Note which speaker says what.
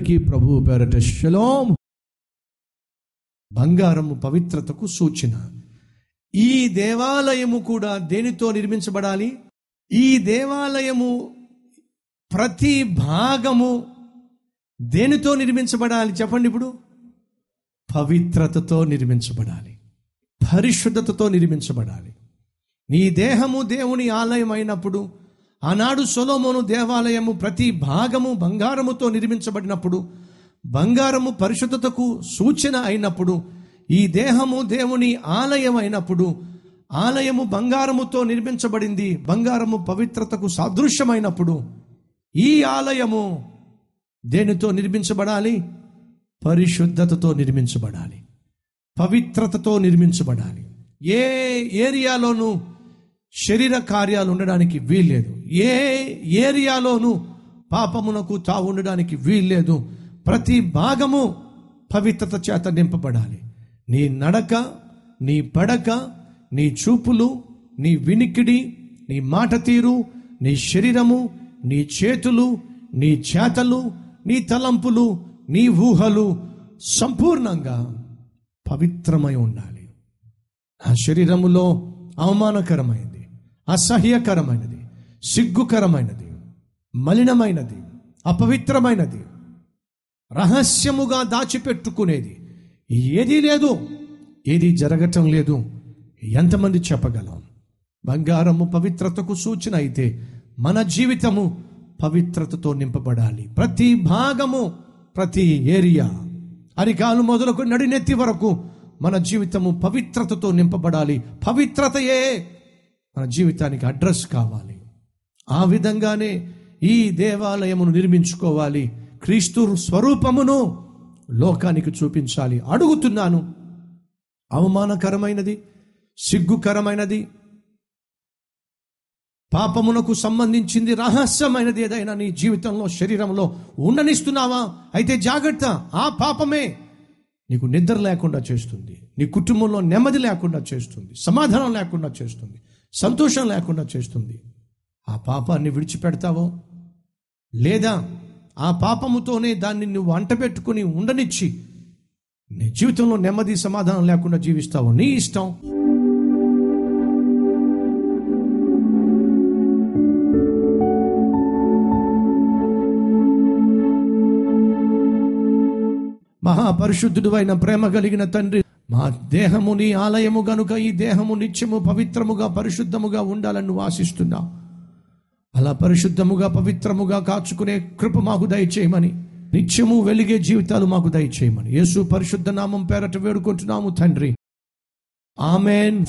Speaker 1: అందరికీ ప్రభు పేరట శలోం బంగారము పవిత్రతకు సూచన. ఈ దేవాలయము కూడా దేనితో నిర్మించబడాలి? ఈ దేవాలయము ప్రతి భాగము దేనితో నిర్మించబడాలి చెప్పండి ఇప్పుడు? పవిత్రతతో నిర్మించబడాలి. పరిశుద్ధతతో నిర్మించబడాలి. నీ దేహము దేవుని ఆలయం అయినప్పుడు ఆనాడు సొలోమోను దేవాలయము ప్రతి భాగము బంగారముతో నిర్మించబడినప్పుడు బంగారము పరిశుద్ధతకు సూచన అయినప్పుడు ఈ దేహము దేవుని ఆలయం అయినప్పుడు ఆలయము బంగారముతో నిర్మించబడింది బంగారము పవిత్రతకు సాదృశ్యమైనప్పుడు ఈ ఆలయము దేనితో నిర్మించబడాలి? పరిశుద్ధతతో నిర్మించబడాలి. పవిత్రతతో నిర్మించబడాలి. ఏ ఏరియాలోనూ శరీర కార్యాలు ఉండడానికి వీల్లేదు. ఏ ఏరియాలోనూ పాపమునకు తావు ఉండడానికి వీల్లేదు. ప్రతి భాగము పవిత్రత చేత నింపబడాలి. నీ నడక నీ పడక నీ చూపులు నీ వినికిడి నీ మాట తీరు నీ శరీరము నీ చేతులు నీ చేతలు నీ తలంపులు నీ ఊహలు సంపూర్ణంగా పవిత్రమై ఉండాలి. ఆ శరీరములో అవమానకరమైంది. అసహ్యకరమైనది సిగ్గుకరమైనది మలినమైనది అపవిత్రమైనది రహస్యముగా దాచిపెట్టుకునేది. ఏదీ లేదు ఏది జరగటం లేదు. ఎంతమంది చెప్పగలం? బంగారము పవిత్రతకు సూచన అయితే మన జీవితము పవిత్రతతో నింపబడాలి. ప్రతి భాగము ప్రతి ఏరియా అరికాలు మొదలకు నడినెత్తి వరకు మన జీవితము పవిత్రతతో నింపబడాలి. పవిత్రతయే! మన జీవితానికి అడ్రస్ కావాలి. ఆ విధంగానే ఈ దేవాలయమును నిర్మించుకోవాలి. క్రీస్తు స్వరూపమును లోకానికి చూపించాలి. అడుగుతున్నాను. అవమానకరమైనది సిగ్గుకరమైనది పాపమునకు సంబంధించింది రహస్యమైనది ఏదైనా నీ జీవితంలో శరీరంలో ఉండనిస్తున్నావా? అయితే జాగ్రత్త. ఆ పాపమే నీకు నిద్ర లేకుండా చేస్తుంది. నీ కుటుంబంలో నెమ్మది లేకుండా చేస్తుంది. సమాధానం లేకుండా చేస్తుంది. సంతోషం లేకుండా చేస్తుంది. ఆ పాపాన్ని విడిచిపెడతావో? లేదా ఆ పాపముతోనే దాన్ని నువ్వు అంటబెట్టుకుని ఉండనిచ్చి నీ జీవితంలో నెమ్మది సమాధానం లేకుండా జీవిస్తావో? నీ ఇష్టం. మహాపరిశుద్ధుడు అయిన ప్రేమ కలిగిన తండ్రి మా దేహము నీ ఆలయము గనుక ఈ దేహము నిత్యము పవిత్రముగా పరిశుద్ధముగా ఉండాలని నువ్వు ఆశిస్తున్నావు అలా పరిశుద్ధముగా పవిత్రముగా కాచుకునే కృప మాకు దయచేయమని నిత్యము వెలిగే జీవితాలు మాకు దయచేయమని. యేసు పరిశుద్ధ నామం పేరట వేడుకుంటున్నాము తండ్రి. ఆమెన్.